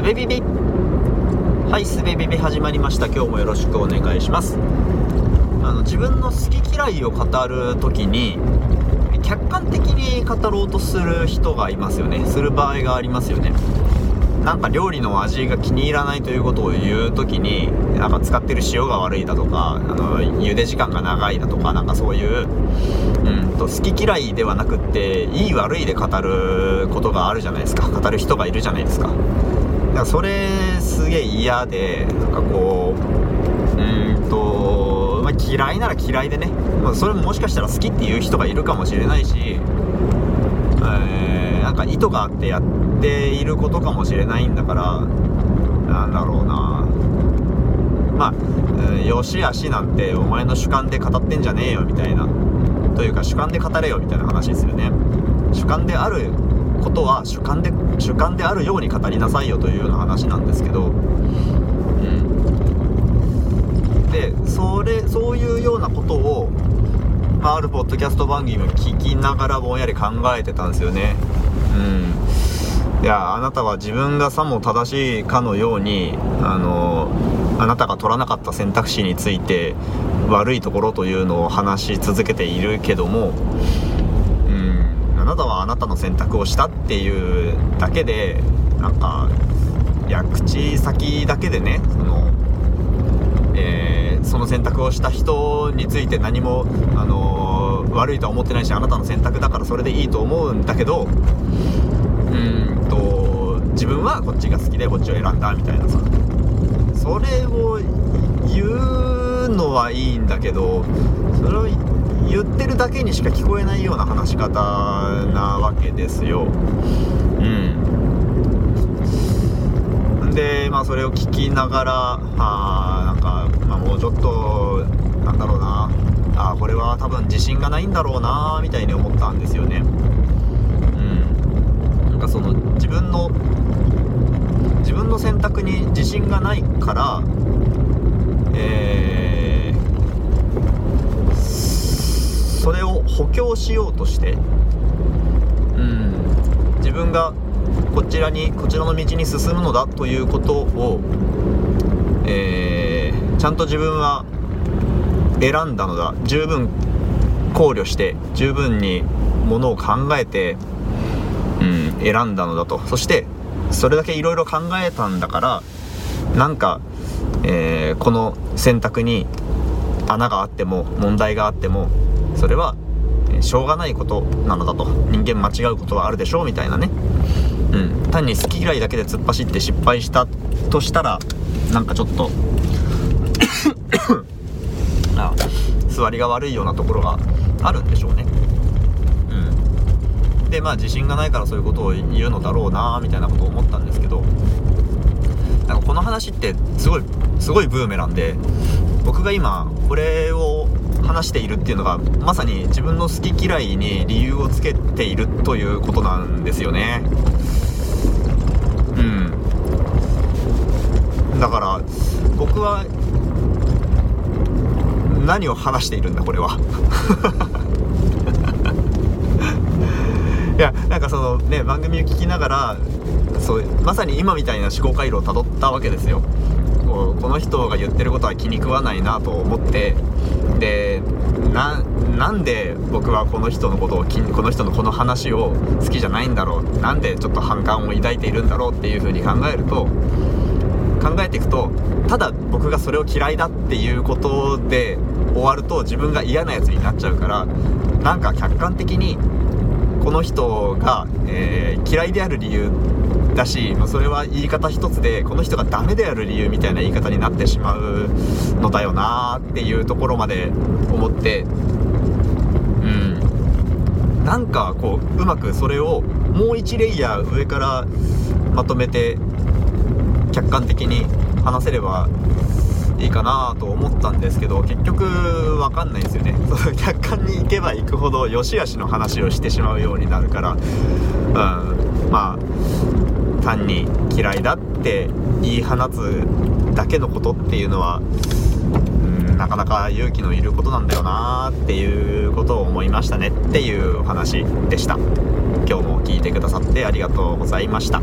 すべビビはいすべビビ始まりました。今日もよろしくお願いします。あの自分の好き嫌いを語る時に客観的に語ろうとする人がいますよね。する場合がありますよね。なんか料理の味が気に入らないということを言う時になんか使ってる塩が悪いだとかあの茹で時間が長いだとかなんかそういううんと好き嫌いではなくっていい悪いで語ることがあるじゃないですか。語る人がいるじゃないですか。だかそれすげえ嫌でなんかこううんと、まあ、嫌いなら嫌いでね、まあ、それももしかしたら好きっていう人がいるかもしれないし、えー、なんか意図があってやっていることかもしれないんだからなんだろうな。まあ、えー、よしあしなんてお前の主観で語ってんじゃねえよみたいな。というか主観で語れよみたいな話ですよね。主観であることは主観で主観であるように語りなさいよというような話なんですけどうんでそれそういうようなことを、まあ、あるポッドキャスト番組を聞きながらぼんやり考えてたんですよね。うん。いやあなたは自分がさも正しいかのようにあのあなたが取らなかった選択肢について悪いところというのを話し続けているけどもあなたはあなたの選択をしたっていうだけでなんかいや口先だけでねその、えー、その選択をした人について何も、あのー、悪いとは思ってないしあなたの選択だからそれでいいと思うんだけどうんと自分はこっちが好きでこっちを選んだみたいなさ。それを言うのはいいんだけどそれを言ってるだけにしか聞こえないような話し方なわけですよ。うん。でまあそれを聞きながらあなんか、まあ、もうちょっとなんだろうな。あこれは多分自信がないんだろうなみたいに思ったんですよね。うん。なんかその自分の自分の選択に自信がないからえー、それを補強しようとしてうん。自分がこちらにこちらの道に進むのだということを、えー、ちゃんと自分は選んだのだ。十分考慮して十分にものを考えて、うん、選んだのだと。そしてそれだけいろいろ考えたんだからなんか、えー、この選択に穴があっても問題があってもそれはしょうがないことなのだと。人間間違うことはあるでしょうみたいなね、うん、単に好き嫌いだけで突っ走って失敗したとしたらなんかちょっと あ座りが悪いようなところがあるんでしょうね。うん。でまあ自信がないからそういうことを言うのだろうなみたいなことを思ったんですけどなんかこの話ってすごいすごいブーメランで僕が今これを話しているっていうのがまさに自分の好き嫌いに理由をつけているということなんですよね。うん。だから僕は何を話しているんだこれは。いやなんかそのね番組を聞きながらそうまさに今みたいな思考回路をたどったわけですよ。こうこの人が言ってることは気に食わないなと思ってでなんで僕はこの人のことをこの人のこの話を好きじゃないんだろう？なんでちょっと反感を抱いているんだろうっていうふうに考えると考えていくとただ僕がそれを嫌いだっていうことで終わると自分が嫌なやつになっちゃうからなんか客観的にこの人が、えー、嫌いである理由だし、まあ、それは言い方一つでこの人がダメである理由みたいな言い方になってしまうのだよなっていうところまで思ってうん。なんかこううまくそれをもう1レイヤー上からまとめて客観的に話せればいいかなと思ったんですけど結局分かんないんですよね。そ の客観に行けば行くほど良し悪しの話をしてしまうようになるから、うん、まあ単に嫌いだって言い放つだけのことっていうのは、なかなか勇気のいることなんだよなっていうことを思いましたねっていうお話でした。今日も聞いてくださってありがとうございました。